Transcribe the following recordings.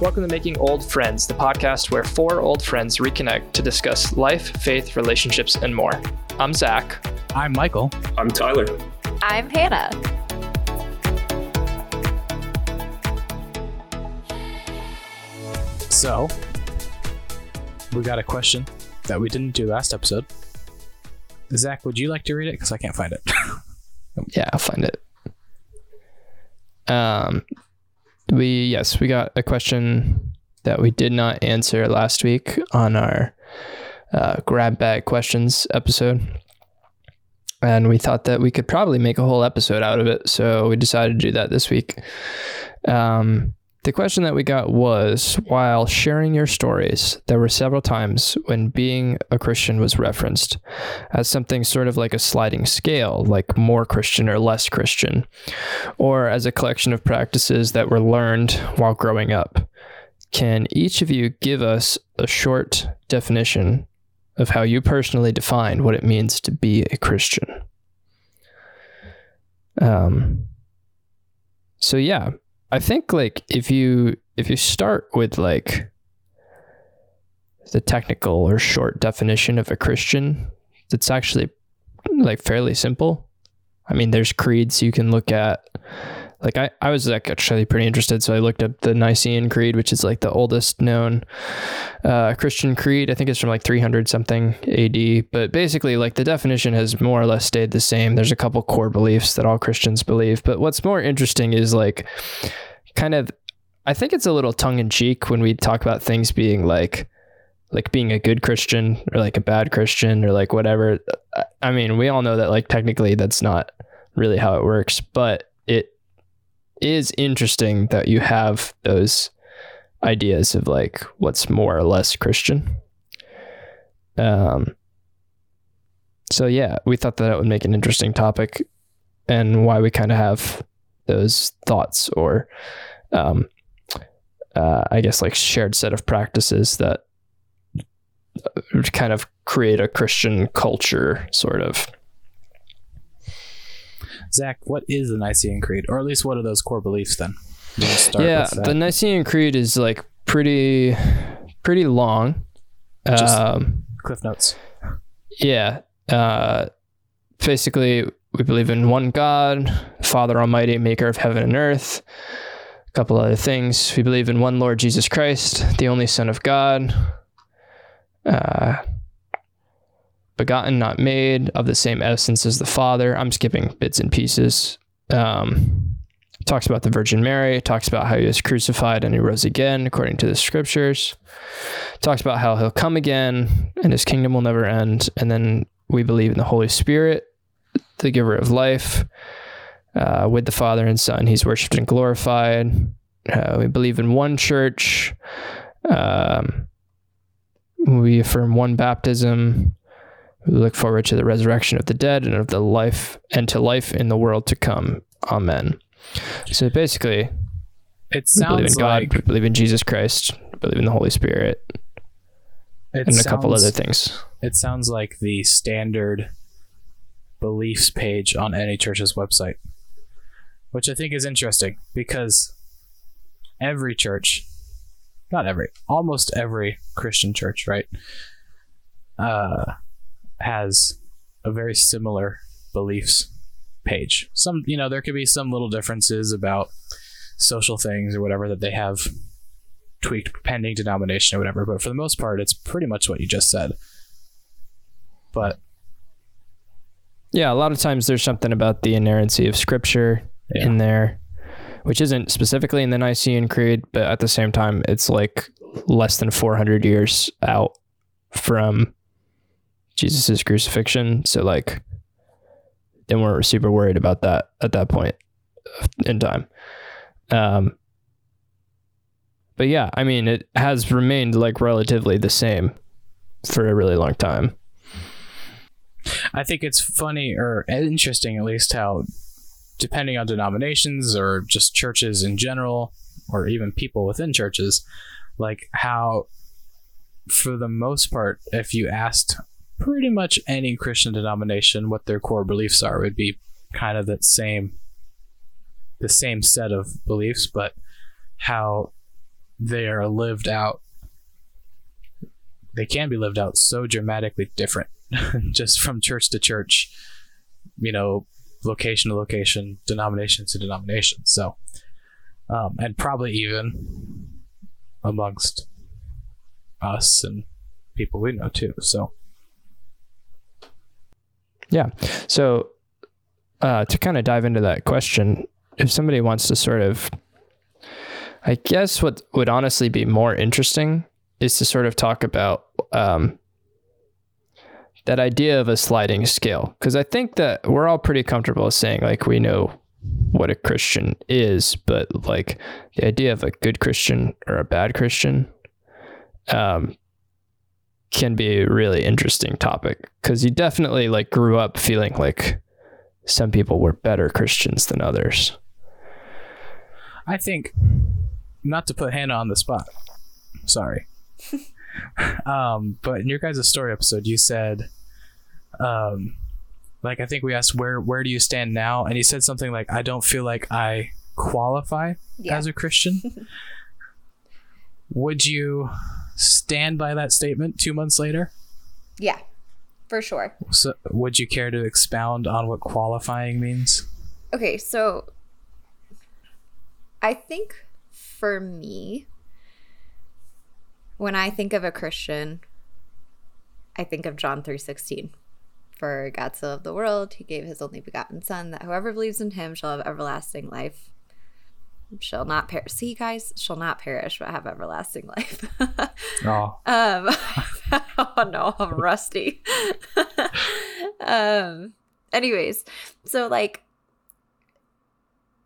Welcome to Making Old Friends, the podcast where four old friends reconnect to discuss life, faith, relationships, and more. I'm Zach. I'm Michael. I'm Tyler. I'm Hannah. So, we got a question that we didn't do last episode. Zach, would you like to read it? Because I can't find it. Yeah, I'll find it. Um, we yes, we got a question that we did not answer last week on our uh, grab bag questions episode, and we thought that we could probably make a whole episode out of it, so we decided to do that this week. Um, the question that we got was while sharing your stories, there were several times when being a Christian was referenced as something sort of like a sliding scale, like more Christian or less Christian, or as a collection of practices that were learned while growing up. Can each of you give us a short definition of how you personally define what it means to be a Christian? Um, so yeah, I think like if you if you start with like the technical or short definition of a Christian, it's actually like fairly simple. I mean, there's creeds you can look at. Like I, I was like actually pretty interested, so I looked up the Nicene Creed, which is like the oldest known uh, Christian creed. I think it's from like 300 something AD. But basically, like the definition has more or less stayed the same. There's a couple core beliefs that all Christians believe. But what's more interesting is like kind of, I think it's a little tongue in cheek when we talk about things being like, like being a good Christian or like a bad Christian or like whatever. I mean, we all know that like technically that's not really how it works, but it is interesting that you have those ideas of like what's more or less Christian. Um, so yeah, we thought that, that would make an interesting topic, and why we kind of have those thoughts or, um, uh, I guess like shared set of practices that kind of create a Christian culture, sort of. Zach, what is the Nicene Creed, or at least what are those core beliefs then? Yeah, the Nicene Creed is like pretty, pretty long. Just Um, Cliff Notes. yeah. Uh, basically, we believe in one God, Father Almighty, Maker of heaven and earth. A couple other things. We believe in one Lord Jesus Christ, the only Son of God. Uh, begotten, not made, of the same essence as the Father. I'm skipping bits and pieces. Um, talks about the Virgin Mary, talks about how he was crucified and he rose again according to the scriptures. Talks about how he'll come again and his kingdom will never end. And then we believe in the Holy Spirit, the giver of life, uh, with the Father and Son. He's worshiped and glorified. Uh, we believe in one church. Um, we affirm one baptism. We look forward to the resurrection of the dead and of the life and to life in the world to come. Amen. So basically, It we believe in God, like we believe in Jesus Christ, we believe in the Holy Spirit, it and a couple other things. It sounds like the standard beliefs page on any church's website, which I think is interesting because every church, not every, almost every Christian church, right, uh, has a very similar beliefs page. Some, you know, there could be some little differences about social things or whatever that they have tweaked pending denomination or whatever, but for the most part, it's pretty much what you just said. But Yeah, a lot of times there's something about the inerrancy of Scripture Yeah. in there, which isn't specifically in the Nicene Creed, but at the same time, it's like less than 400 years out from Jesus' crucifixion. So, like, they weren't super worried about that at that point in time. Um, but yeah, I mean, it has remained like relatively the same for a really long time. I think it's funny or interesting, at least, how depending on denominations or just churches in general, or even people within churches, like how, for the most part, if you asked pretty much any Christian denomination what their core beliefs are, would be kind of that same, the same set of beliefs, but how they are lived out they can be lived out so dramatically different just from church to church you know location to location denomination to denomination. So um, and probably even amongst us and people we know too. So Yeah. So uh, to kind of dive into that question, if somebody wants to sort of, I guess what would honestly be more interesting is to sort of talk about um, that idea of a sliding scale. Because I think that we're all pretty comfortable saying, like, we know what a Christian is, but like the idea of a good Christian or a bad Christian um, can be a really interesting topic because you definitely like grew up feeling like some people were better Christians than others. I think not to put Hannah on the spot. Sorry. um, but in your guys' story episode, you said, um, like I think we asked where where do you stand now, and you said something like, "I don't feel like I qualify Yeah. as a Christian." Would you stand by that statement two months later? Yeah, for sure. So, would you care to expound on what qualifying means? Okay, so I think for me, when I think of a Christian, I think of John 3:16. For God so loved the world, he gave his only begotten son that whoever believes in him shall have everlasting life. Shall not perish. See, guys, shall not perish, but have everlasting life. Oh, Um, oh no, I'm rusty. um, anyways, so like,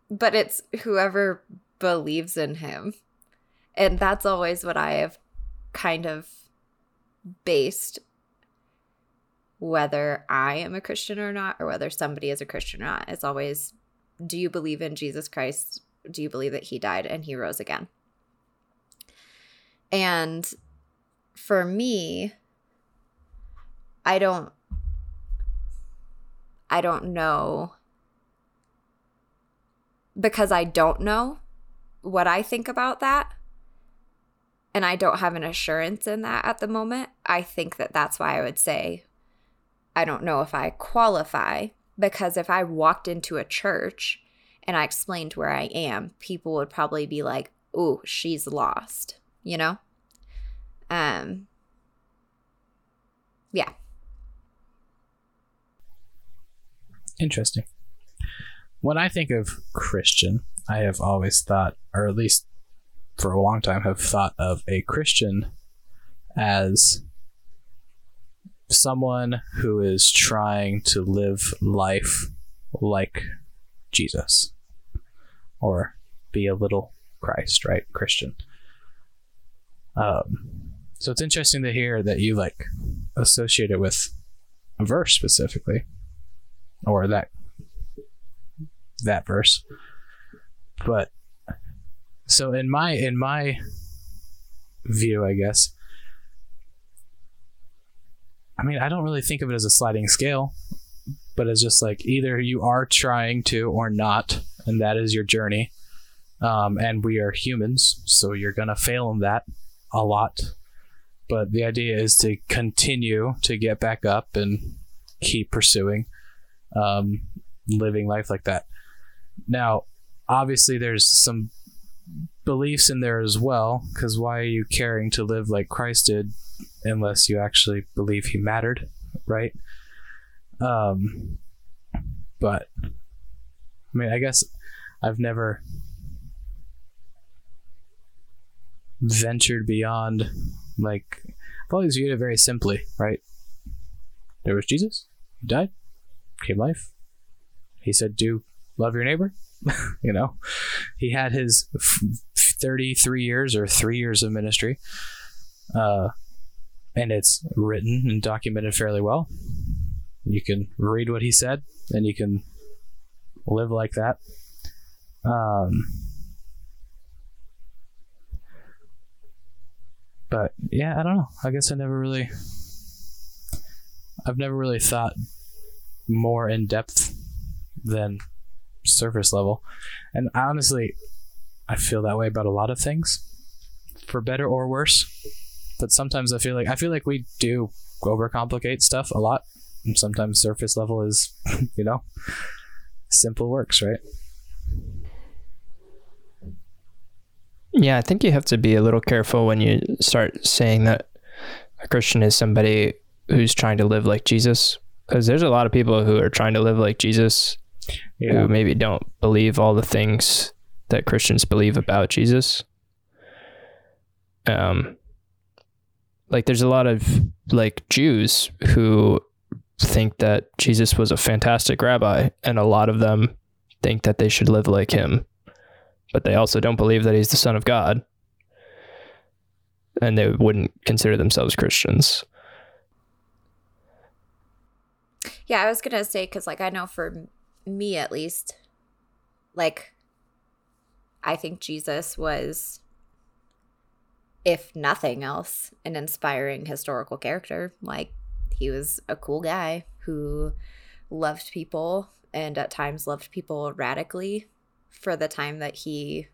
but it's whoever believes in him, and that's always what I have kind of based whether I am a Christian or not, or whether somebody is a Christian or not. It's always, do you believe in Jesus Christ? Do you believe that he died and he rose again? And for me, I don't I don't know because I don't know what I think about that and I don't have an assurance in that at the moment. I think that that's why I would say I don't know if I qualify because if I walked into a church and I explained where I am, people would probably be like, "Oh, she's lost," you know? Um yeah. Interesting. When I think of Christian, I have always thought, or at least for a long time, have thought of a Christian as someone who is trying to live life like Jesus or be a little Christ, right? Christian. Um, so it's interesting to hear that you like associate it with a verse specifically or that that verse but so in my in my view i guess i mean i don't really think of it as a sliding scale but it's just like either you are trying to or not and that is your journey um, and we are humans so you're gonna fail in that a lot but the idea is to continue to get back up and keep pursuing um, living life like that. Now, obviously, there's some beliefs in there as well, because why are you caring to live like Christ did unless you actually believe he mattered, right? Um, but I mean, I guess I've never ventured beyond like I've always viewed it very simply, right? There was Jesus, he died, came life. He said, "Do love your neighbor." you know, he had his f- 33 years or three years of ministry, uh, and it's written and documented fairly well. You can read what he said, and you can live like that. Um, but yeah, I don't know. I guess I never really, I've never really thought more in depth than surface level. And honestly, I feel that way about a lot of things. for better or worse. But sometimes I feel like I feel like we do overcomplicate stuff a lot. And sometimes surface level is, you know, simple works, right? Yeah, I think you have to be a little careful when you start saying that a Christian is somebody who's trying to live like Jesus. Because there's a lot of people who are trying to live like Jesus Yeah. who maybe don't believe all the things that Christians believe about Jesus. Um, like there's a lot of like Jews who think that Jesus was a fantastic rabbi, and a lot of them think that they should live like him, but they also don't believe that he's the son of God, and they wouldn't consider themselves Christians. Yeah, I was gonna say because like I know for me at least, like I think Jesus was, if nothing else, an inspiring historical character. Like he was a cool guy who loved people and at times loved people radically for the time that he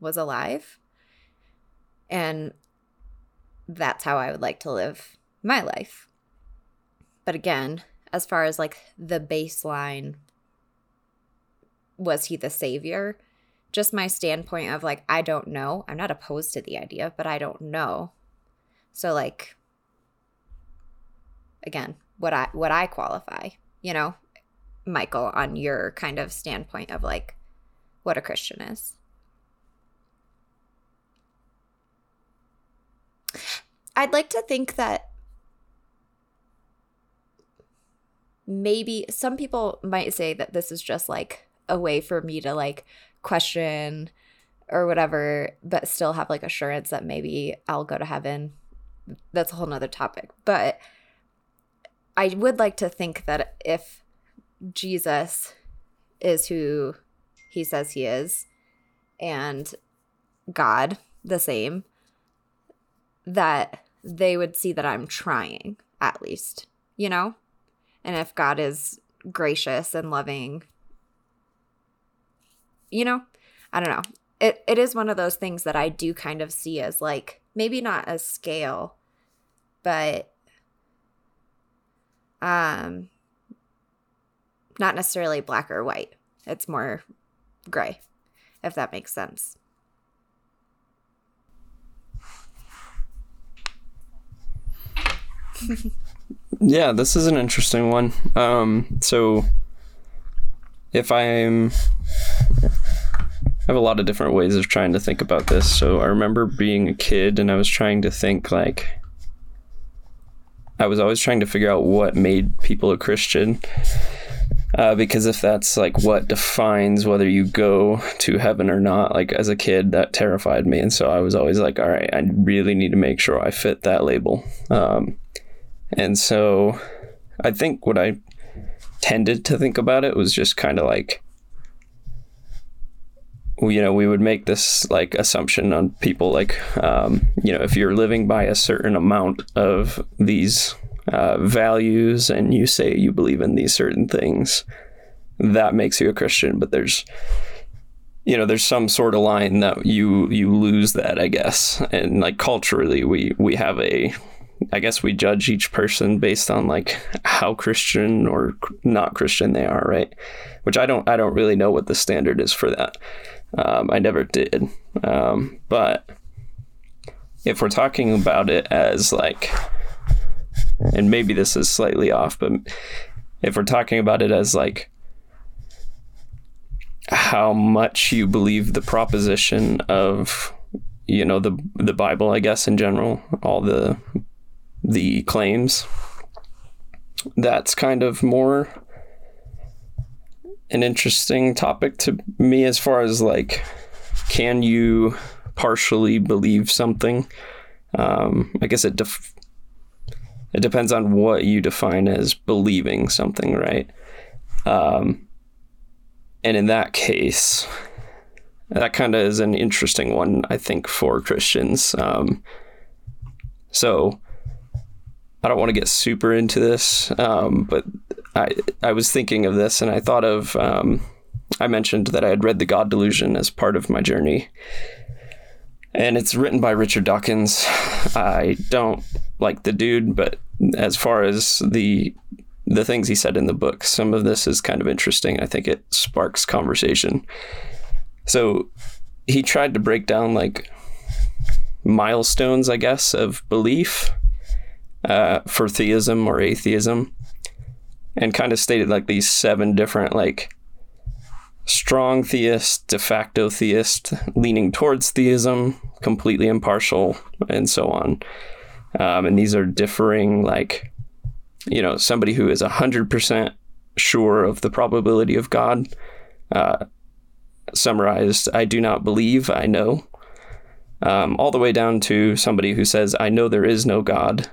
was alive. And that's how I would like to live my life. But again, as far as like the baseline was he the savior just my standpoint of like i don't know i'm not opposed to the idea but i don't know so like again what i what i qualify you know michael on your kind of standpoint of like what a christian is i'd like to think that maybe some people might say that this is just like a way for me to like question or whatever, but still have like assurance that maybe I'll go to heaven. That's a whole nother topic. But I would like to think that if Jesus is who he says he is and God the same, that they would see that I'm trying at least, you know? and if God is gracious and loving, you know, I don't know. It it is one of those things that I do kind of see as like maybe not a scale, but um not necessarily black or white. It's more gray, if that makes sense. Yeah, this is an interesting one. Um, so if I'm I have a lot of different ways of trying to think about this. So I remember being a kid and I was trying to think like I was always trying to figure out what made people a Christian. Uh, because if that's like what defines whether you go to heaven or not, like as a kid, that terrified me. And so I was always like, all right, I really need to make sure I fit that label. Um, and so I think what I tended to think about it was just kind of like, you know, we would make this like assumption on people like, um, you know, if you're living by a certain amount of these uh, values and you say you believe in these certain things, that makes you a Christian. But there's, you know, there's some sort of line that you you lose that, I guess. And like culturally, we we have a I guess we judge each person based on like how Christian or not Christian they are, right? Which I don't I don't really know what the standard is for that. Um, I never did, um, but if we're talking about it as like, and maybe this is slightly off, but if we're talking about it as like how much you believe the proposition of you know the the Bible, I guess in general, all the the claims. That's kind of more an interesting topic to me as far as like, can you partially believe something? Um, I guess it def- it depends on what you define as believing something, right? Um, and in that case, that kind of is an interesting one, I think, for Christians. Um, so I don't want to get super into this, um, but I I was thinking of this and I thought of um, I mentioned that I had read The God Delusion as part of my journey, and it's written by Richard Dawkins. I don't like the dude, but as far as the the things he said in the book, some of this is kind of interesting. I think it sparks conversation. So he tried to break down like milestones, I guess, of belief uh, for theism or atheism, and kind of stated like these seven different like strong theist, de facto theist, leaning towards theism, completely impartial, and so on. Um, and these are differing, like, you know, somebody who is 100% sure of the probability of God. Uh, summarized, I do not believe, I know. Um, all the way down to somebody who says, I know there is no God.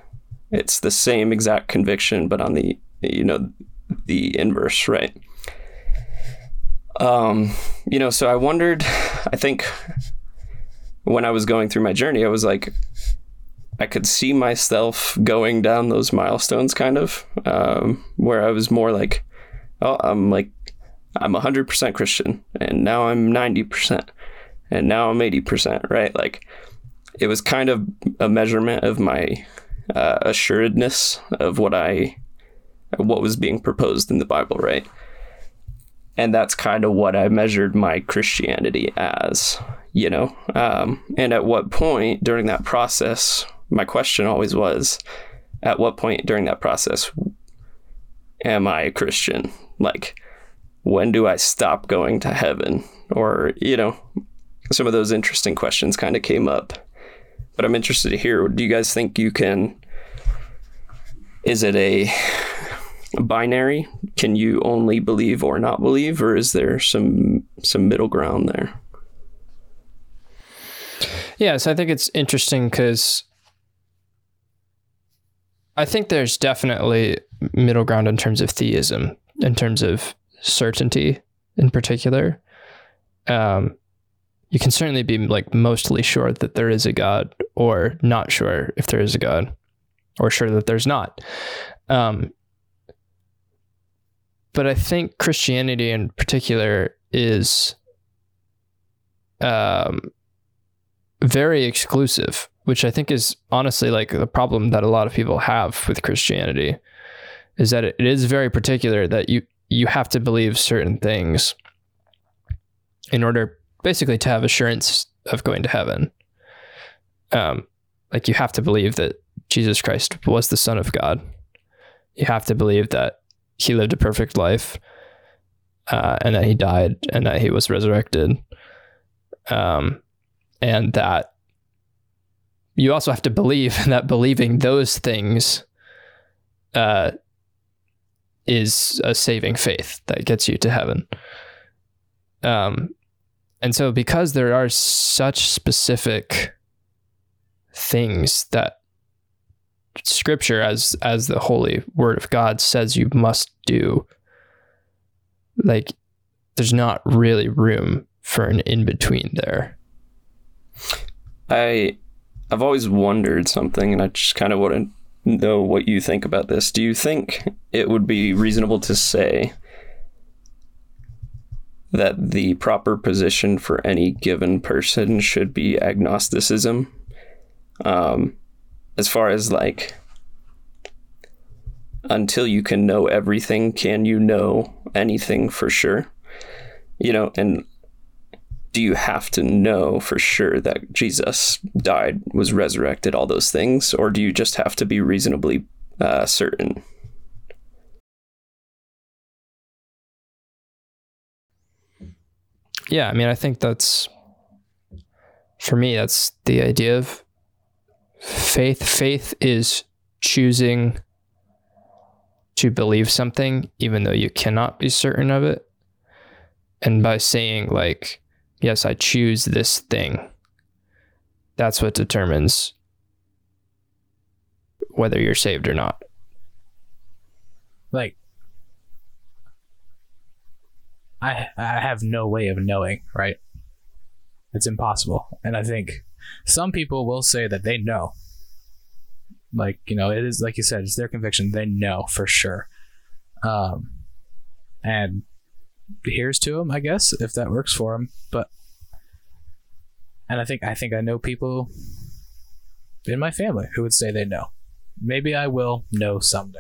It's the same exact conviction, but on the, you know, the inverse, right? Um, you know, so I wondered, I think when I was going through my journey, I was like, I could see myself going down those milestones kind of, um, where I was more like, oh, I'm like, I'm 100% Christian, and now I'm 90%, and now I'm 80%, right? Like, it was kind of a measurement of my uh, assuredness of what I, what was being proposed in the Bible, right? and that's kind of what I measured my Christianity as, you know. Um, and at what point during that process, my question always was, at what point during that process am I a Christian? Like, when do I stop going to heaven? Or, you know, some of those interesting questions kind of came up. But I'm interested to hear do you guys think you can? Is it a binary? Can you only believe or not believe, or is there some some middle ground there? Yeah, so I think it's interesting because I think there's definitely middle ground in terms of theism, in terms of certainty in particular. Um, you can certainly be like mostly sure that there is a God, or not sure if there is a God, or sure that there's not. Um, but I think Christianity in particular is um, very exclusive, which I think is honestly like the problem that a lot of people have with Christianity is that it is very particular that you you have to believe certain things in order basically to have assurance of going to heaven. Um, like you have to believe that Jesus Christ was the Son of God. You have to believe that he lived a perfect life, uh, and that he died, and that he was resurrected, um, and that you also have to believe that believing those things uh, is a saving faith that gets you to heaven. Um, and so, because there are such specific things that scripture as as the holy word of God says you must do like there's not really room for an in between there. I I've always wondered something and I just kind of want to know what you think about this. Do you think it would be reasonable to say that the proper position for any given person should be agnosticism? Um, as far as like until you can know everything, can you know anything for sure? You know, and do you have to know for sure that Jesus died, was resurrected, all those things, or do you just have to be reasonably uh, certain? Yeah, I mean, I think that's for me. That's the idea of faith faith is choosing to believe something even though you cannot be certain of it. And by saying like yes i choose this thing that's what determines whether you're saved or not. Like i i have no way of knowing right? It's impossible. And i think some people will say that they know. Like, you know, it is like you said, it's their conviction. They know for sure. Um, and here's to them, I guess, if that works for them. But and I think I think I know people in my family who would say they know. Maybe I will know someday.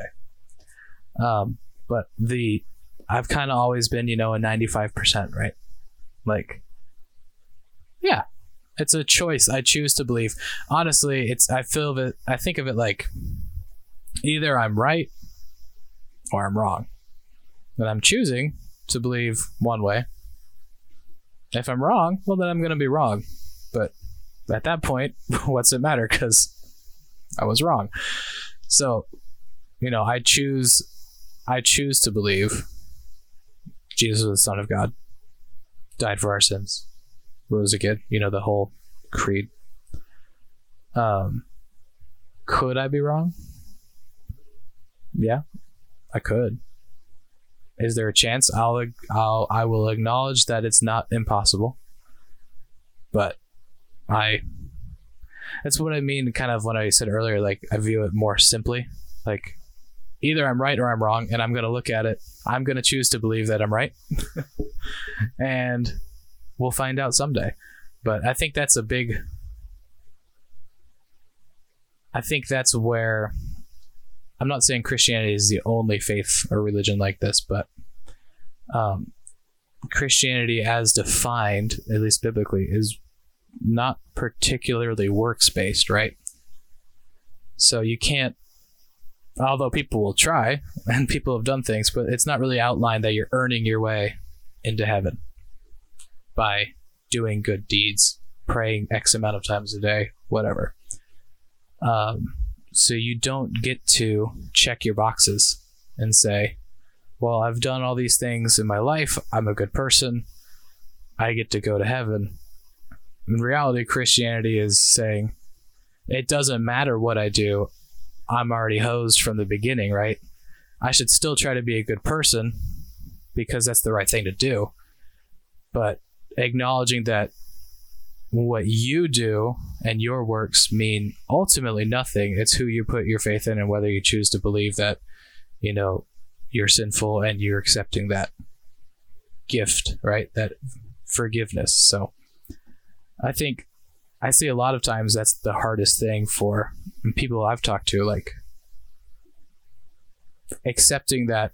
Um, but the I've kind of always been, you know, a 95%, right? Like yeah. It's a choice. I choose to believe. Honestly, it's I feel that I think of it like either I'm right or I'm wrong. And I'm choosing to believe one way. If I'm wrong, well then I'm going to be wrong. But at that point, what's it matter cuz I was wrong. So, you know, I choose I choose to believe Jesus the son of God. Died for our sins. Rose again, you know, the whole creed. Um could I be wrong? Yeah, I could. Is there a chance I'll I'll I will acknowledge that it's not impossible. But I that's what I mean kind of when I said earlier like I view it more simply like either I'm right or I'm wrong and I'm going to look at it I'm going to choose to believe that I'm right and we'll find out someday but I think that's a big I think that's where I'm not saying Christianity is the only faith or religion like this but um, Christianity as defined at least biblically is not particularly works based, right? So you can't, although people will try and people have done things, but it's not really outlined that you're earning your way into heaven by doing good deeds, praying X amount of times a day, whatever. Um, so you don't get to check your boxes and say, well, I've done all these things in my life. I'm a good person. I get to go to heaven in reality, Christianity is saying it doesn't matter what I do. I'm already hosed from the beginning, right? I should still try to be a good person because that's the right thing to do. But acknowledging that what you do and your works mean ultimately nothing. It's who you put your faith in and whether you choose to believe that, you know, you're sinful and you're accepting that gift, right? That forgiveness. So I think I see a lot of times that's the hardest thing for people I've talked to, like accepting that.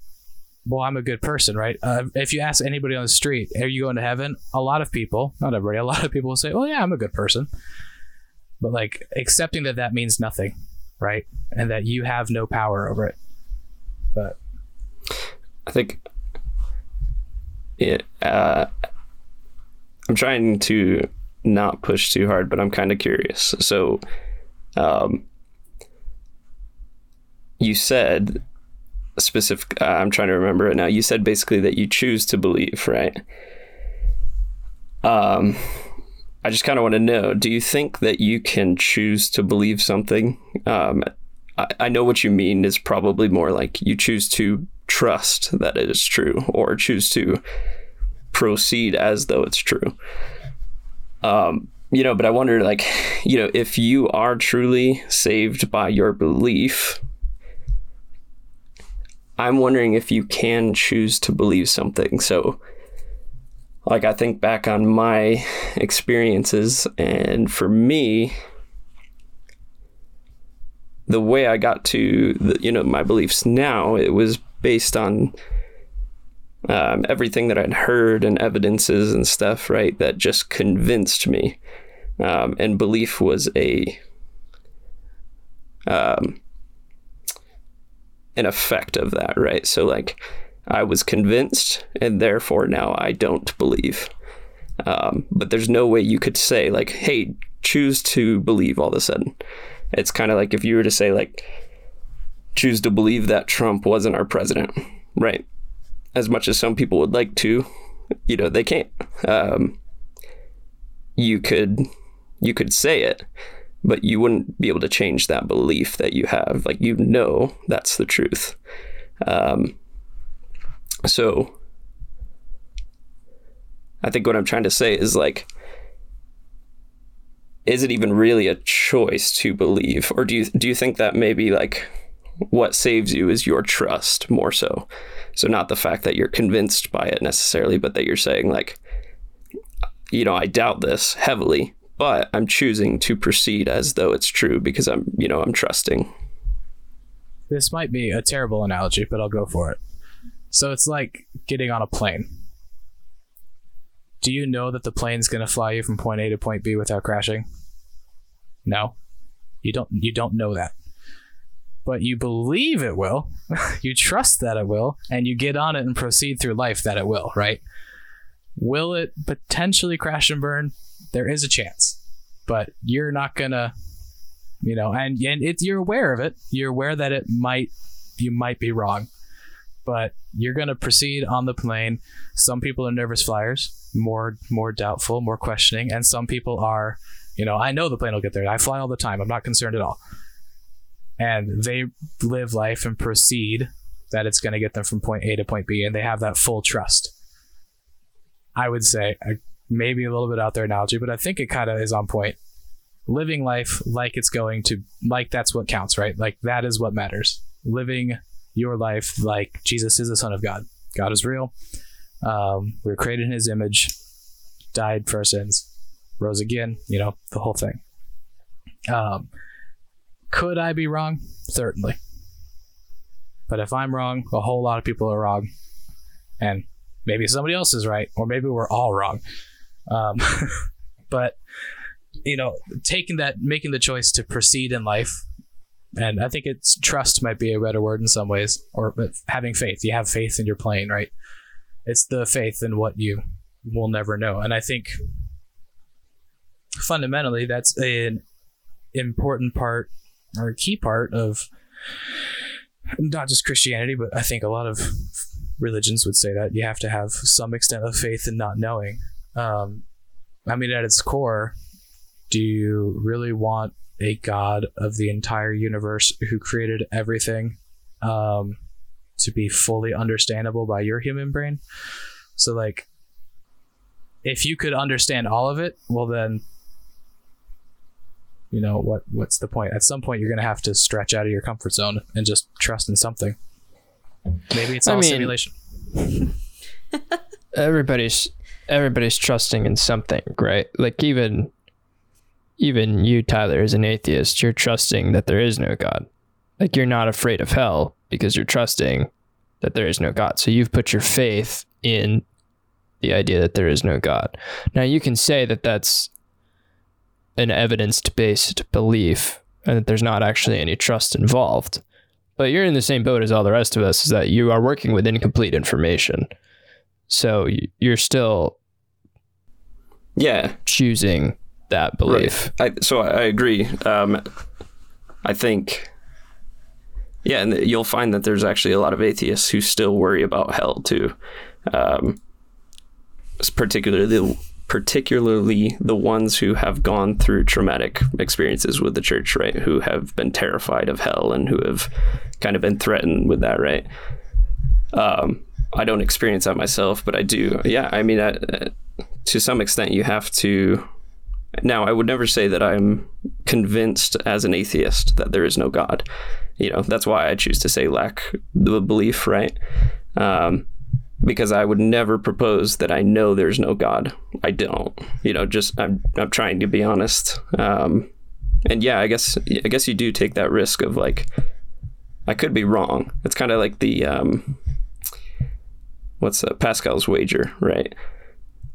Well, I'm a good person, right? Uh, if you ask anybody on the street, "Are you going to heaven?" A lot of people, not everybody, a lot of people will say, "Oh yeah, I'm a good person," but like accepting that that means nothing, right? And that you have no power over it. But I think it. Uh, I'm trying to not push too hard, but I'm kind of curious. So, um, you said specific. Uh, I'm trying to remember it now. You said basically that you choose to believe, right? Um, I just kind of want to know: Do you think that you can choose to believe something? Um, I, I know what you mean is probably more like you choose to trust that it is true, or choose to proceed as though it's true. Um, you know, but I wonder, like, you know, if you are truly saved by your belief, I'm wondering if you can choose to believe something. So, like, I think back on my experiences, and for me, the way I got to the, you know, my beliefs now, it was based on um, everything that I'd heard and evidences and stuff, right, that just convinced me. Um, and belief was a um, an effect of that, right? So like I was convinced, and therefore now I don't believe. Um, but there's no way you could say like, "Hey, choose to believe." All of a sudden, it's kind of like if you were to say like, "Choose to believe that Trump wasn't our president," right? as much as some people would like to, you know, they can't. Um, you could you could say it, but you wouldn't be able to change that belief that you have. Like you know that's the truth. Um, so I think what I'm trying to say is like is it even really a choice to believe or do you do you think that maybe like what saves you is your trust more so so not the fact that you're convinced by it necessarily, but that you're saying like, you know, I doubt this heavily, but I'm choosing to proceed as though it's true because I'm, you know, I'm trusting. This might be a terrible analogy, but I'll go for it. So it's like getting on a plane. Do you know that the plane's going to fly you from point A to point B without crashing? No. You don't you don't know that. But you believe it will. you trust that it will and you get on it and proceed through life that it will, right? Will it potentially crash and burn? There is a chance. But you're not to you know, and and you're aware of it. You're aware that it might you might be wrong. But you're to proceed on the plane. Some people are nervous flyers, more more doubtful, more questioning, and some people are you know, I know the plane will get there. I fly all the time. I'm not concerned at all. And they live life and proceed that it's going to get them from point A to point B, and they have that full trust. I would say, maybe a little bit out there analogy, but I think it kind of is on point. Living life like it's going to, like that's what counts, right? Like that is what matters. Living your life like Jesus is the Son of God. God is real. Um, we were created in His image, died for our sins, rose again, you know, the whole thing. Um, could I be wrong? Certainly. But if I'm wrong, a whole lot of people are wrong. And maybe somebody else is right, or maybe we're all wrong. Um, but, you know, taking that, making the choice to proceed in life, and I think it's trust might be a better word in some ways, or having faith. You have faith in your plane, right? It's the faith in what you will never know. And I think fundamentally that's an important part or a key part of not just Christianity, but I think a lot of religions would say that you have to have some extent of faith in not knowing. Um, I mean, at its core, do you really want a God of the entire universe who created everything um, to be fully understandable by your human brain? So, like, if you could understand all of it, well, then you know what what's the point? At some point you're going to have to stretch out of your comfort zone and just trust in something. Maybe it's all I mean, simulation. Everybody's everybody's trusting in something right like even even you tyler as an atheist you're trusting that there is no god like you're not afraid of hell because you're trusting that there is no god so you've put your faith in the idea that there is no god now you can say that that's an evidence based belief and that there's not actually any trust involved. But you're in the same boat as all the rest of us is that you are working with incomplete information. So you're still yeah choosing that belief. Right. I, so I agree. Um, I think yeah, and you'll find that there's actually a lot of atheists who still worry about hell too. Um, particularly particularly the ones who have gone through traumatic experiences with the church, right? Who have been terrified of hell and who have kind of been threatened with that, right? Um, I don't experience that myself, but I do. Yeah, I mean, I, to some extent, you have to. Now, I would never say that I'm convinced as an atheist that there is no God. You know, that's why I choose to say lack the belief, right? Um, because I would never propose that I know there's no God. I don't. You know, just I'm I'm trying to be honest. Um, and yeah, I guess I guess you do take that risk of like I could be wrong. It's kind of like the um, what's uh, Pascal's wager, right?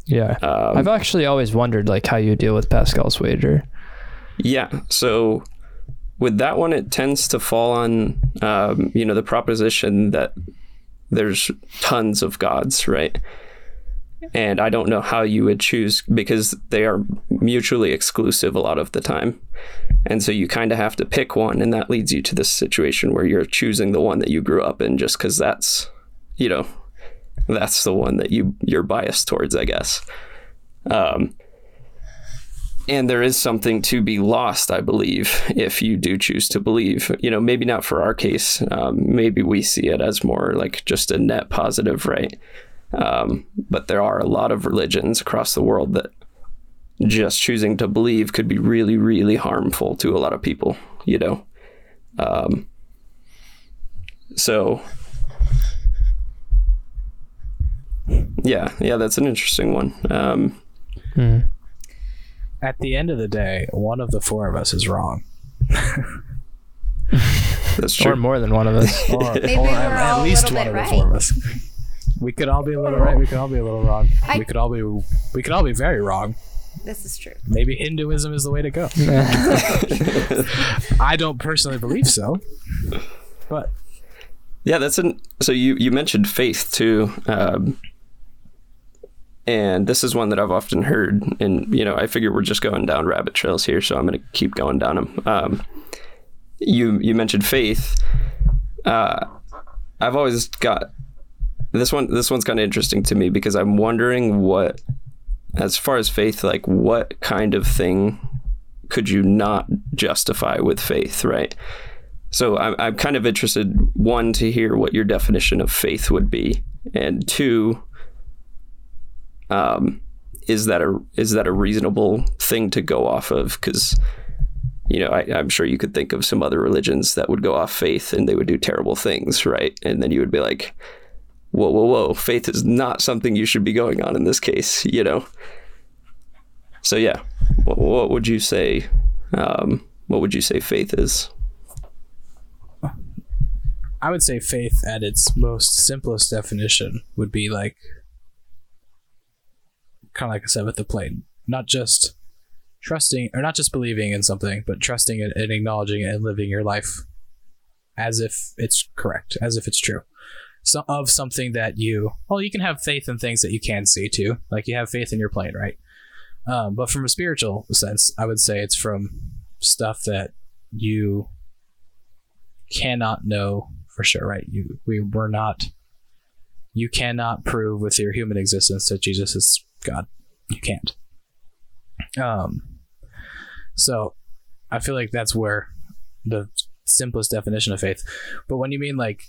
Yeah, um, I've actually always wondered like how you deal with Pascal's wager. Yeah, so with that one, it tends to fall on um, you know the proposition that there's tons of gods, right? And I don't know how you would choose because they are mutually exclusive a lot of the time. And so you kind of have to pick one, and that leads you to this situation where you're choosing the one that you grew up in just because that's, you know, that's the one that you you're biased towards, I guess. Um, and there is something to be lost, I believe, if you do choose to believe. You know, maybe not for our case. Um, maybe we see it as more like just a net positive, right? Um, but there are a lot of religions across the world that just choosing to believe could be really, really harmful to a lot of people, you know? Um, so, yeah, yeah, that's an interesting one. Um, hmm. at the end of the day, one of the four of us is wrong. That's true. Or more than one of us. Or, Maybe or we're at, at all a least little one bit of the four of us. We could all be a little right. We could all be a little wrong. I- we could all be. We could all be very wrong. This is true. Maybe Hinduism is the way to go. I don't personally believe so, but Yeah, that's an. So you you mentioned faith too, um, and this is one that I've often heard. And you know, I figure we're just going down rabbit trails here, so I'm going to keep going down them. Um, you you mentioned faith. Uh, I've always got this one. This one's kind of interesting to me because I'm wondering what, as far as faith, like what kind of thing could you not justify with faith, right? So I'm, I'm kind of interested, one, to hear what your definition of faith would be, and two, um, is that a is that a reasonable thing to go off of? Because you know, I, I'm sure you could think of some other religions that would go off faith and they would do terrible things, right? And then you would be like, whoa, whoa, whoa, faith is not something you should be going on in this case, you know. So yeah, what, what would you say? Um, what would you say faith is? I would say faith at its most simplest definition would be like kind of like I said with the plane, not just trusting or not just believing in something, but trusting it and acknowledging it and living your life as if it's correct, as if it's true. So of something that you well, you can have faith in things that you can see too, like you have faith in your plane, right? Um, but from a spiritual sense, I would say it's from stuff that you cannot know for sure, right? You we were not you cannot prove with your human existence that Jesus is God. You can't. Um so I feel like that's where the simplest definition of faith. But when you mean like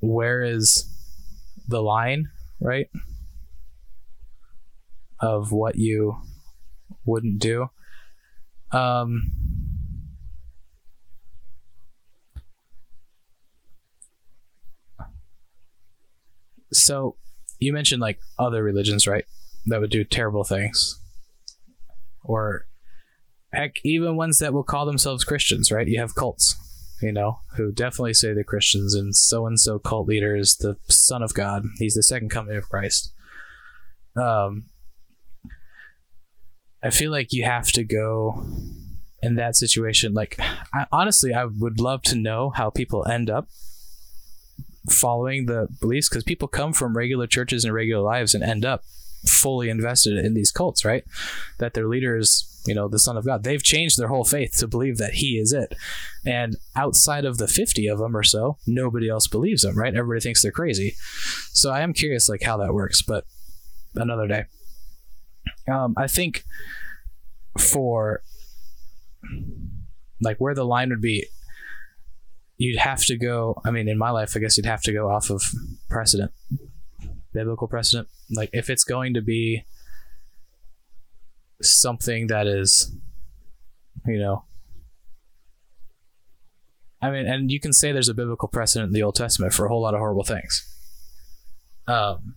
where is the line, right? Of what you wouldn't do. Um so you mentioned like other religions, right? That would do terrible things. Or heck, even ones that will call themselves Christians, right? You have cults, you know, who definitely say they're Christians, and so and so cult leader is the Son of God. He's the second coming of Christ. Um, I feel like you have to go in that situation. Like, I, honestly, I would love to know how people end up following the beliefs because people come from regular churches and regular lives and end up fully invested in these cults, right? That their leader is, you know, the Son of God. They've changed their whole faith to believe that He is it. And outside of the 50 of them or so, nobody else believes them, right? Everybody thinks they're crazy. So I am curious, like, how that works, but another day. Um, I think for like where the line would be you'd have to go i mean in my life i guess you'd have to go off of precedent biblical precedent. Like if it's going to be something that is you know i mean and you can say there's a biblical precedent in the old testament for a whole lot of horrible things um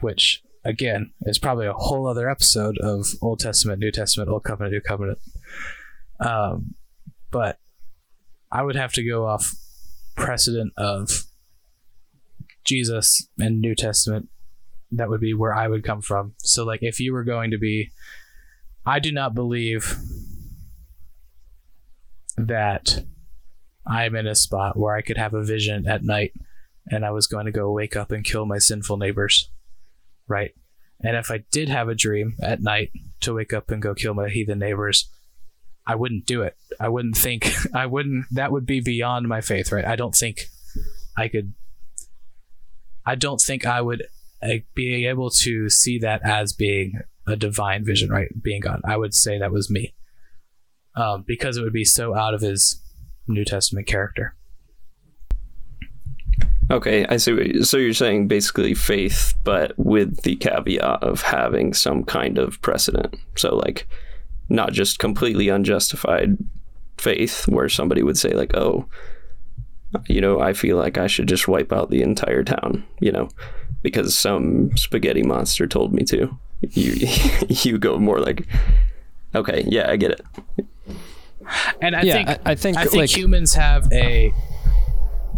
which again is probably a whole other episode of old testament new testament old covenant new covenant. Um but I would have to go off precedent of Jesus and New Testament. That would be where I would come from. So, like, if you were going to be, I do not believe that I'm in a spot where I could have a vision at night and I was going to go wake up and kill my sinful neighbors. Right. And if I did have a dream at night to wake up and go kill my heathen neighbors, I wouldn't do it. I wouldn't think I wouldn't that would be beyond my faith, right? I don't think I could I don't think I would uh, be able to see that as being a divine vision, right? Being God. I would say that was me. Um, because it would be so out of his New Testament character. Okay, I see. You, so you're saying basically faith, but with the caveat of having some kind of precedent. So like, not just completely unjustified faith, where somebody would say like, "Oh, you know, I feel like I should just wipe out the entire town," you know, because some spaghetti monster told me to. you you go more like, okay, yeah, I get it. And I yeah, think I, I think I think like humans have a,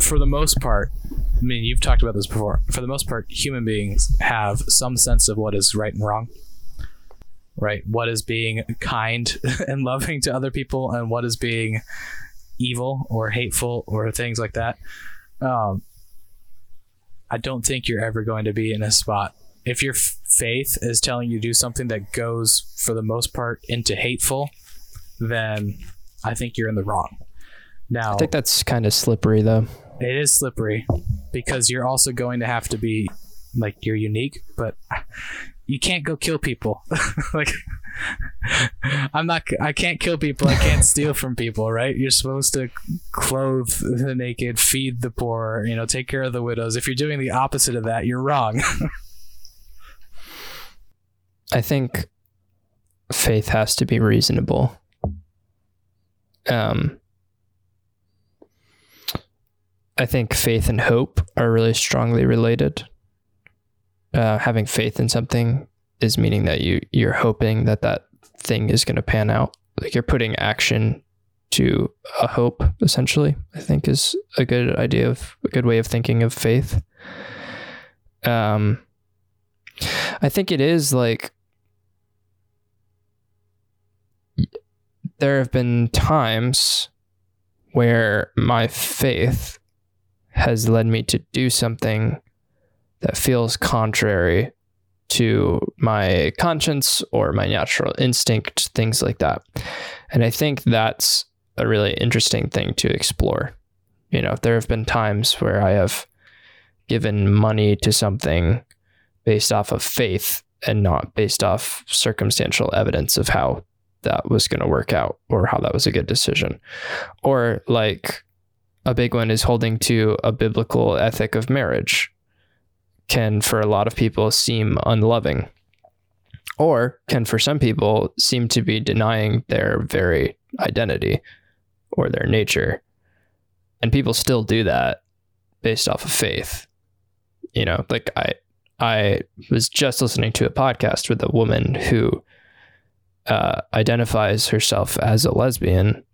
for the most part. I mean, you've talked about this before. For the most part, human beings have some sense of what is right and wrong. Right, what is being kind and loving to other people, and what is being evil or hateful or things like that. Um, I don't think you're ever going to be in a spot if your f- faith is telling you to do something that goes, for the most part, into hateful. Then I think you're in the wrong. Now, I think that's kind of slippery though. it is slippery because you're also going to have to be like you're unique, but you can't go kill people. like I'm not I can't kill people, I can't steal from people, right? You're supposed to clothe the naked, feed the poor, you know, take care of the widows. If you're doing the opposite of that, you're wrong. I think faith has to be reasonable. Um, I think faith and hope are really strongly related. Uh, having faith in something is meaning that you you're hoping that that thing is going to pan out. Like you're putting action to a hope. Essentially, I think is a good idea of a good way of thinking of faith. Um, I think it is like there have been times where my faith has led me to do something that feels contrary to my conscience or my natural instinct, things like that. And I think that's a really interesting thing to explore. You know, there have been times where I have given money to something based off of faith and not based off circumstantial evidence of how that was going to work out or how that was a good decision. Or like a big one is holding to a biblical ethic of marriage can for a lot of people seem unloving or can for some people seem to be denying their very identity or their nature. And people still do that based off of faith. You know, like I I was just listening to a podcast with a woman who uh, identifies herself as a lesbian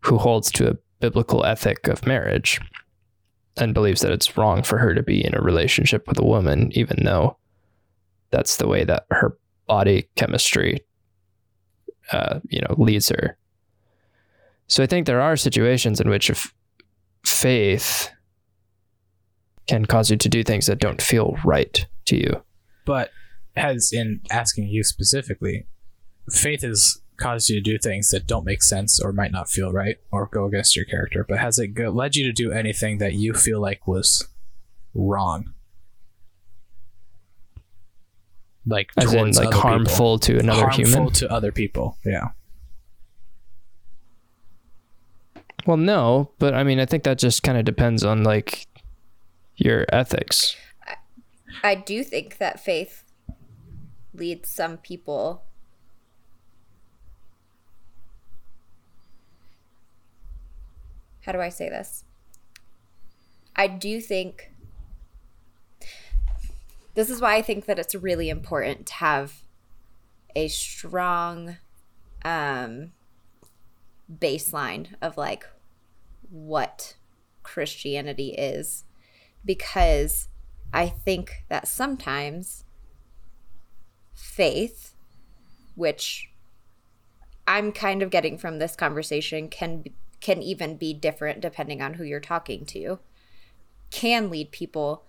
who holds to a biblical ethic of marriage and believes that it's wrong for her to be in a relationship with a woman, even though that's the way that her body chemistry, uh, you know, leads her. So I think there are situations in which if faith can cause you to do things that don't feel right to you. but as in asking you specifically, faith has caused you to do things that don't make sense or might not feel right or go against your character. But has it go- led you to do anything that you feel like was wrong? Like As in, like other people. harmful to another harmful human. to other people. Yeah. Well, no, but I mean, I think that just kind of depends on like your ethics. I do think that faith leads some people How do I say this? I do think this is why I think that it's really important to have a strong um baseline of like what Christianity is because I think that sometimes faith, which I'm kind of getting from this conversation, can can even be different depending on who you're talking to, can lead people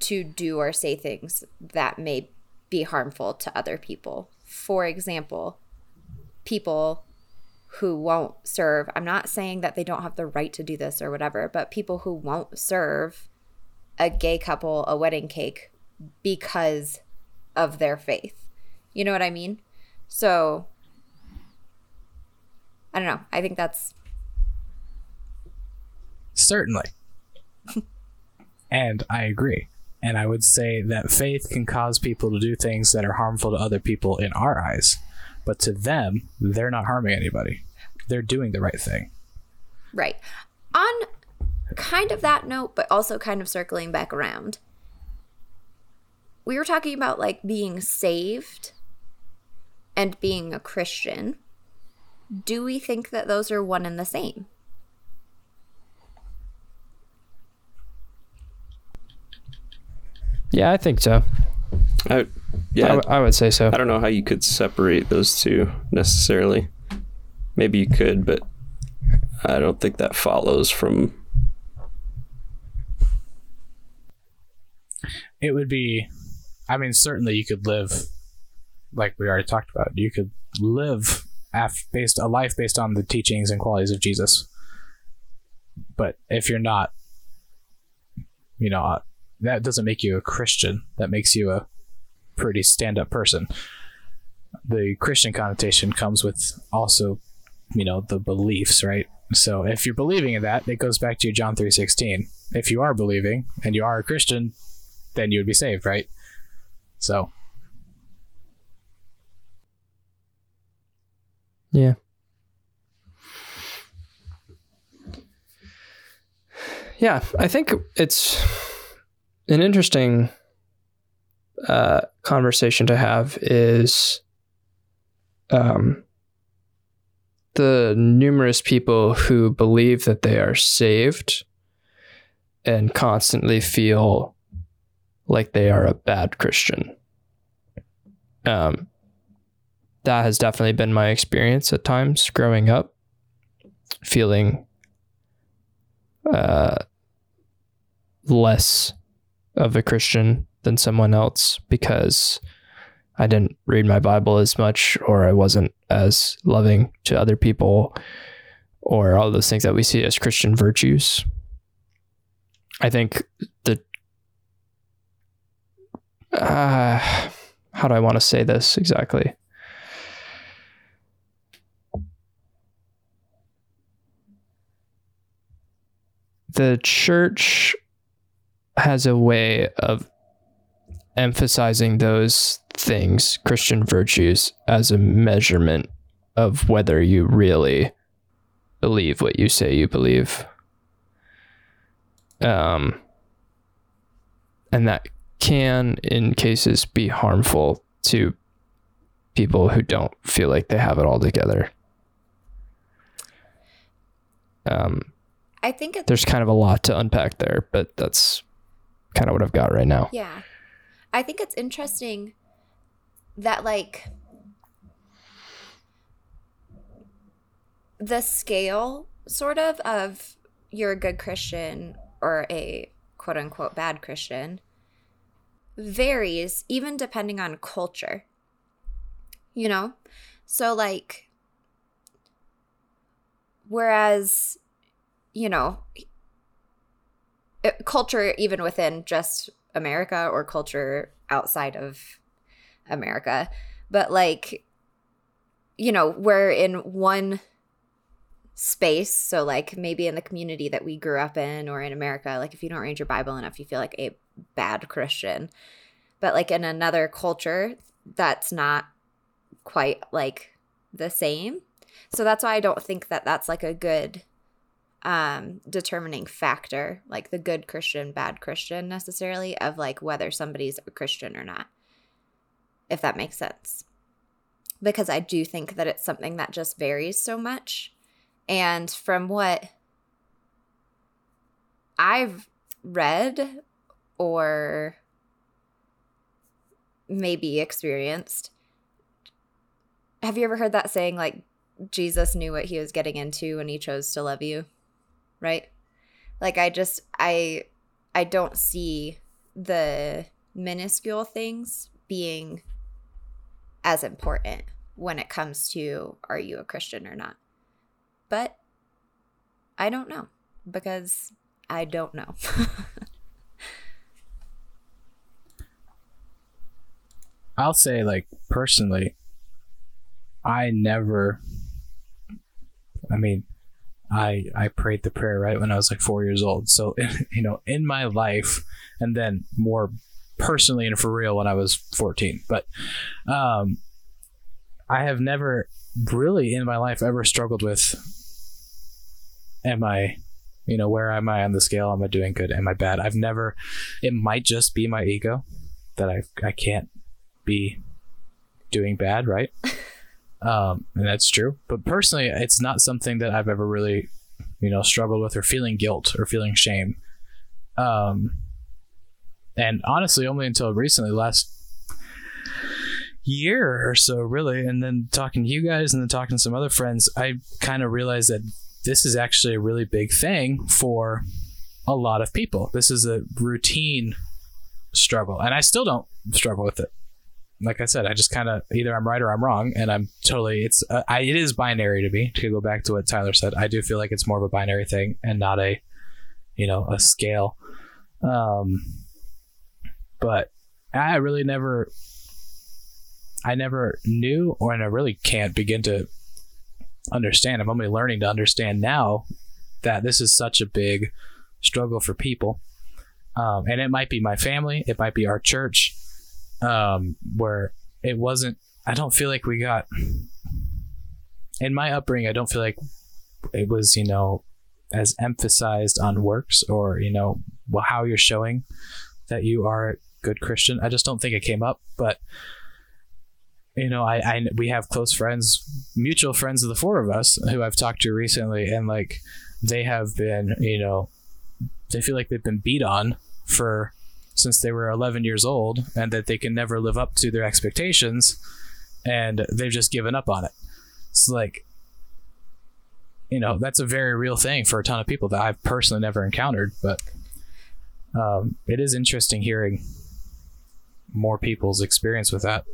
to do or say things that may be harmful to other people. For example, people who won't serve, I'm not saying that they don't have the right to do this or whatever, but people who won't serve a gay couple a wedding cake because of their faith. You know what I mean? So I don't know. I think that's Certainly. and I agree. And I would say that faith can cause people to do things that are harmful to other people in our eyes. But to them, they're not harming anybody. They're doing the right thing. right. On kind of that note, but also kind of circling back around. we were talking about like being saved and being a Christian. Do we think that those are one and the same? Yeah, I think so. I, I yeah, w- I would say so. I don't know how you could separate those two necessarily. Maybe you could, but I don't think that follows from. It would be, I mean, certainly you could live, like we already talked about. You could live af- based a life based on the teachings and qualities of Jesus. But if you're not, you know, that doesn't make you a Christian. That makes you a pretty stand-up person. The Christian connotation comes with also, you know, the beliefs, right? So if you're believing in that, it goes back to John three sixteen. If you are believing and you are a Christian, then you would be saved, right? So Yeah. Yeah, I think it's an interesting uh, conversation to have is um, the numerous people who believe that they are saved and constantly feel like they are a bad Christian. Um, that has definitely been my experience at times growing up, feeling uh, less of a Christian than someone else because I didn't read my Bible as much or I wasn't as loving to other people or all those things that we see as Christian virtues. I think the uh, how do I want to say this exactly? the church has a way of emphasizing those things, Christian virtues, as a measurement of whether you really believe what you say you believe. Um, and that can, in cases, be harmful to people who don't feel like they have it all together. Um, I think it's there's kind of a lot to unpack there, but that's kind of what I've got right now. Yeah. I think it's interesting that like the scale sort of of you're a good Christian or a quote unquote bad Christian varies even depending on culture. You know? So like whereas you know culture even within just America or culture outside of America. But like, you know, we're in one space. So like maybe in the community that we grew up in or in America, like if you don't read your Bible enough, you feel like a bad Christian. But like in another culture, that's not quite like the same. So that's why I don't think that that's like a good um determining factor like the good christian bad christian necessarily of like whether somebody's a christian or not if that makes sense. Because i do think that it's something that just varies so much. And from what i've read or maybe experienced have you ever heard that saying like jesus knew what he was getting into and he chose to love you right? Like i just i i don't see the minuscule things being as important when it comes to are you a christian or not? But i don't know because i don't know. I'll say, like, personally, I never, I mean, I I prayed the prayer right when I was like four years old. So you know, in my life, and then more personally and for real when I was fourteen. But um, I have never really in my life ever struggled with, am I, you know, where am I on the scale? Am I doing good? Am I bad? I've never. It might just be my ego that I I can't be doing bad, right? um, and that's true. But personally, it's not something that I've ever really, you know, struggled with or feeling guilt or feeling shame. Um, and honestly, only until recently, last year or so, really, and then talking to you guys and then talking to some other friends, I kind of realized that this is actually a really big thing for a lot of people. This is a routine struggle, and I still don't struggle with it. Like I said, I just kind of either I'm right or I'm wrong, and I'm totally it's uh, I, it is binary to me. To go back to what Tyler said, I do feel like it's more of a binary thing and not a you know a scale. Um, but I really never I never knew, or and I really can't begin to understand. I'm only learning to understand now that this is such a big struggle for people. Um, and it might be my family, it might be our church, um, where it wasn't, I don't feel like we got, in my upbringing, I don't feel like it was, you know, as emphasized on works or, you know, well how you're showing that you are a good Christian. I just don't think it came up. But you know, I, I we have close friends, mutual friends of the four of us who I've talked to recently, and like they have been, you know, they feel like they've been beat on for since they were 11 years old, and that they can never live up to their expectations, and they've just given up on it. It's like, you know, that's a very real thing for a ton of people that I've personally never encountered, but um, it is interesting hearing more people's experience with that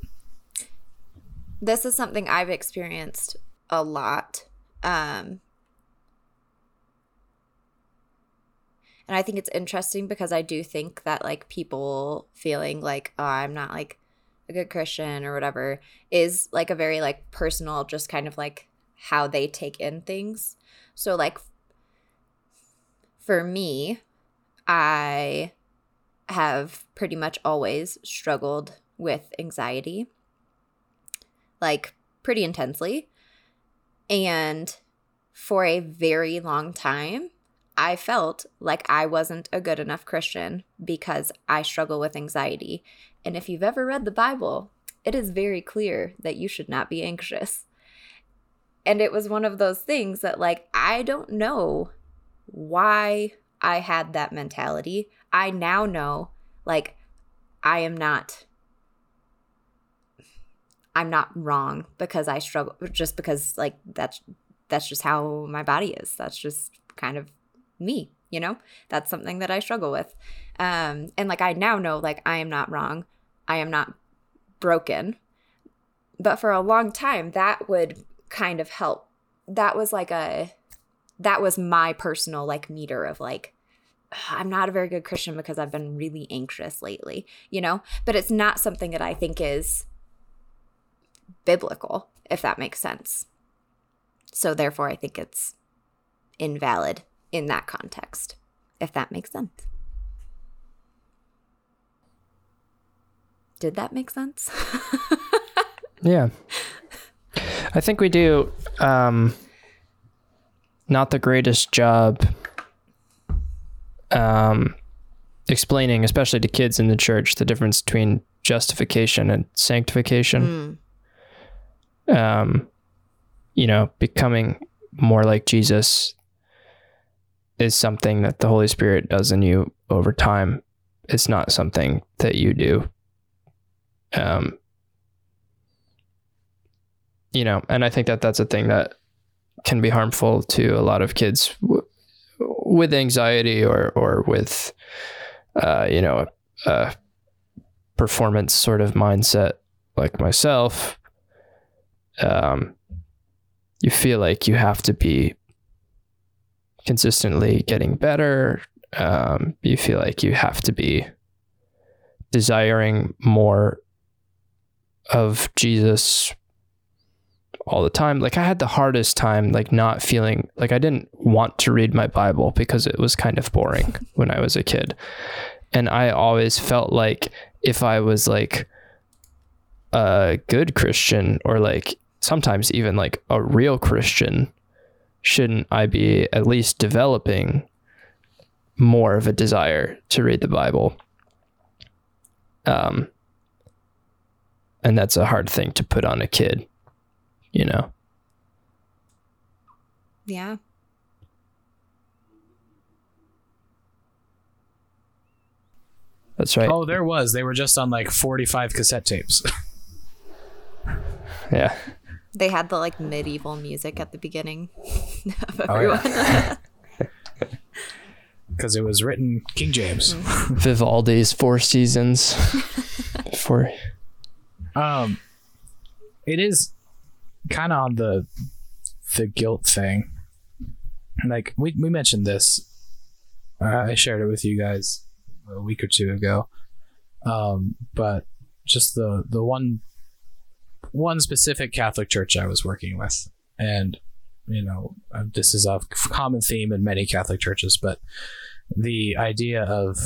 this is something I've experienced a lot. Um, and I think it's interesting because I do think that like people feeling like oh, I'm not like a good Christian or whatever is like a very like personal, just kind of like how they take in things. So like for me, I have pretty much always struggled with anxiety like pretty intensely. And for a very long time, I felt like I wasn't a good enough Christian because I struggle with anxiety. And if you've ever read the Bible, it is very clear that you should not be anxious. And it was one of those things that, like, I don't know why I had that mentality. I now know, like, I am not I'm not wrong because I struggle just because like that's that's just how my body is. That's just kind of me, you know? That's something that I struggle with. Um and like I now know like I am not wrong. I am not broken. But for a long time that would kind of help. That was like a that was my personal like meter of like I'm not a very good Christian because I've been really anxious lately, you know? But it's not something that I think is biblical, if that makes sense. So, therefore, I think it's invalid in that context, if that makes sense. Did that make sense? yeah. I think we do um, not the greatest job um, explaining, especially to kids in the church, the difference between justification and sanctification. Mm um, you know, becoming more like Jesus is something that the Holy Spirit does in you over time. It's not something that you do. Um, you know, and I think that that's a thing that can be harmful to a lot of kids w- with anxiety or or with, uh, you know, a, a performance sort of mindset like myself um, you feel like you have to be consistently getting better. Um, you feel like you have to be desiring more of Jesus all the time. Like I had the hardest time like not feeling like I didn't want to read my Bible because it was kind of boring when I was a kid. And I always felt like if I was like a good Christian or like sometimes even like a real Christian, shouldn't I be at least developing more of a desire to read the Bible? Um, and that's a hard thing to put on a kid, you know. Yeah. That's right. Oh, there was. They were just on like 45 cassette tapes. Yeah. They had the like medieval music at the beginning of Oh, everyone. yeah. Because it was written King James. Vivaldi's Four Seasons. Four. Um, it is kind of on the the guilt thing. Like we we mentioned this. Uh, I shared it with you guys a week or two ago. Um, but just the the one one specific Catholic church I was working with, and you know uh, this is a common theme in many Catholic churches, but the idea of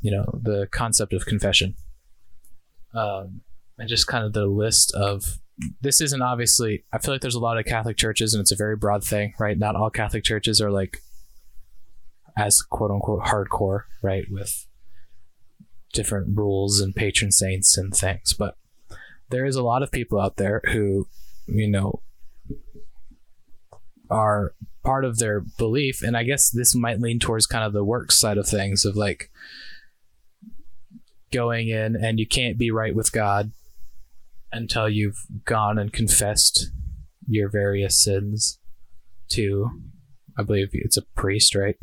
you know the concept of confession um, and just kind of the list of this isn't obviously i feel like there's a lot of catholic churches and it's a very broad thing right? Not all catholic churches are like as quote unquote hardcore right with different rules and patron saints and things but there is a lot of people out there who you know are part of their belief and i guess this might lean towards kind of the work side of things of like going in and you can't be right with God until you've gone and confessed your various sins to I believe it's a priest, right?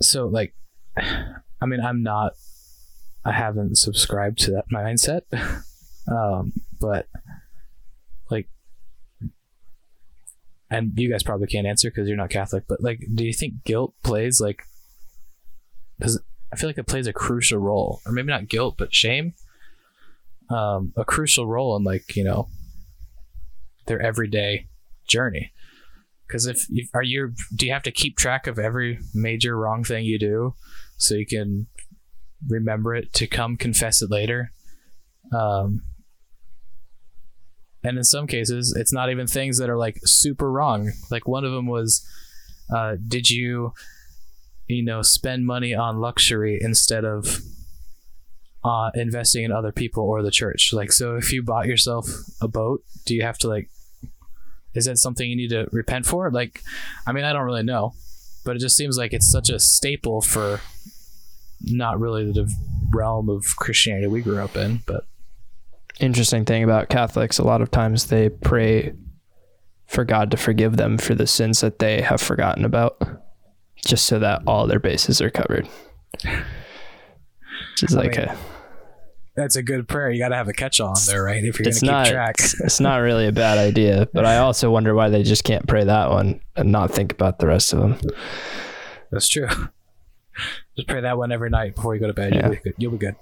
So like I mean I'm not I haven't subscribed to that mindset. um but like and you guys probably can't answer because you're not Catholic, but like do you think guilt plays like does I feel like it plays a crucial role, or maybe not guilt, but shame. Um, a crucial role in like you know their everyday journey. Because if you are you do you have to keep track of every major wrong thing you do, so you can remember it to come confess it later. Um, and in some cases, it's not even things that are like super wrong. Like one of them was, uh, did you you know spend money on luxury instead of uh, investing in other people or the church like so if you bought yourself a boat do you have to like is that something you need to repent for like i mean i don't really know but it just seems like it's such a staple for not really the realm of christianity we grew up in but Interesting thing about Catholics, a lot of times they pray for God to forgive them for the sins that they have forgotten about, just so that all their bases are covered. It's like mean, a, that's a good prayer you got to have a catch-all on there right if you're gonna keep not track it's not really a bad idea, but I also wonder why they just can't pray that one and not think about the rest of them. that's true just pray that one every night before you go to bed Yeah. you'll, be good. you'll be good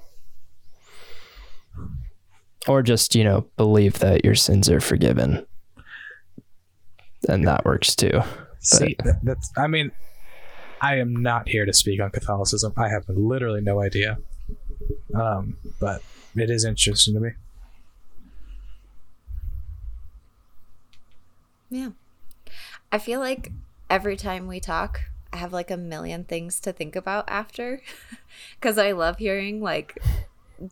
Or just, you know, believe that your sins are forgiven. And that works too. See, that, that's. I mean, I am not here to speak on Catholicism. I have literally no idea. Um, but it is interesting to me. Yeah. I feel like every time we talk, I have like a million things to think about after. Because I love hearing like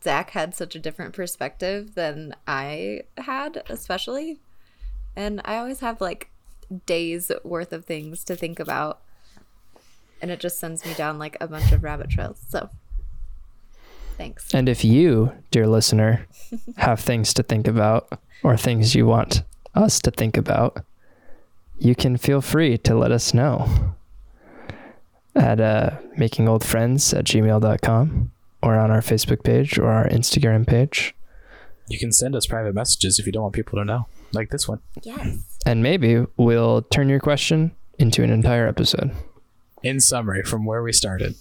Zach had such a different perspective than I had, especially. And I always have like days worth of things to think about. And it just sends me down like a bunch of rabbit trails. So thanks. And if you, dear listener, have things to think about or things you want us to think about, you can feel free to let us know at uh, makingoldfriends at gmail.com or on our Facebook page or our Instagram page. You can send us private messages if you don't want people to know, like this one. Yes. And maybe we'll turn your question into an entire episode. In summary, from where we started,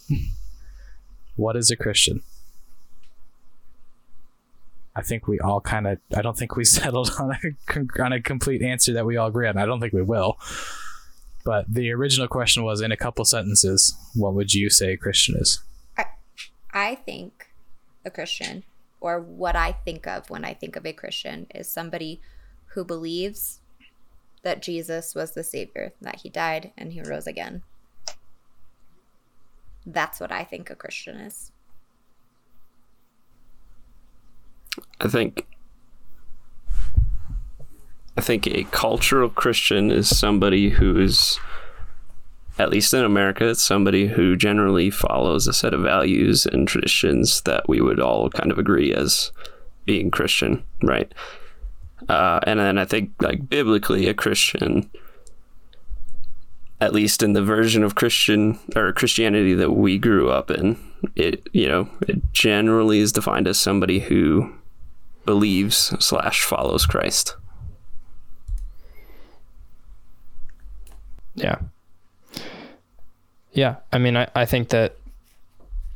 what is a Christian? I think we all kind of. I don't think we settled on a on a complete answer that we all agree on. I don't think we will. But the original question was in a couple sentences, what would you say a Christian is? I think a Christian, or what I think of when I think of a Christian, is somebody who believes that Jesus was the Savior, that he died and he rose again. That's what I think a Christian is. I think I think a cultural Christian is somebody who is at least in America, it's somebody who generally follows a set of values and traditions that we would all kind of agree as being Christian, right? Uh, and then I think, like, biblically, a Christian, at least in the version of Christian or Christianity that we grew up in, it, you know, it generally is defined as somebody who believes slash follows Christ. Yeah. Yeah. I mean, I, I think that,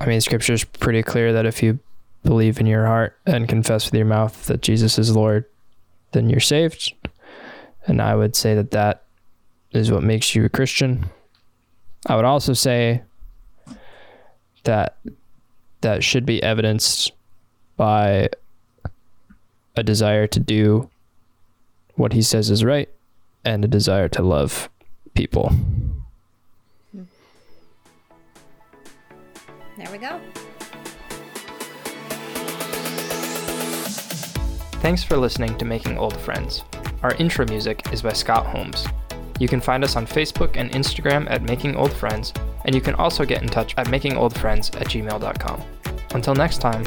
I mean, scripture is pretty clear that if you believe in your heart and confess with your mouth that Jesus is Lord, then you're saved. And I would say that that is what makes you a Christian. I would also say that that should be evidenced by a desire to do what he says is right and a desire to love people. There we go. Thanks for listening to Making Old Friends. Our intro music is by Scott Holmes. You can find us on Facebook and Instagram at Making Old Friends, and you can also get in touch at makingoldfriends at gmail.com. Until next time,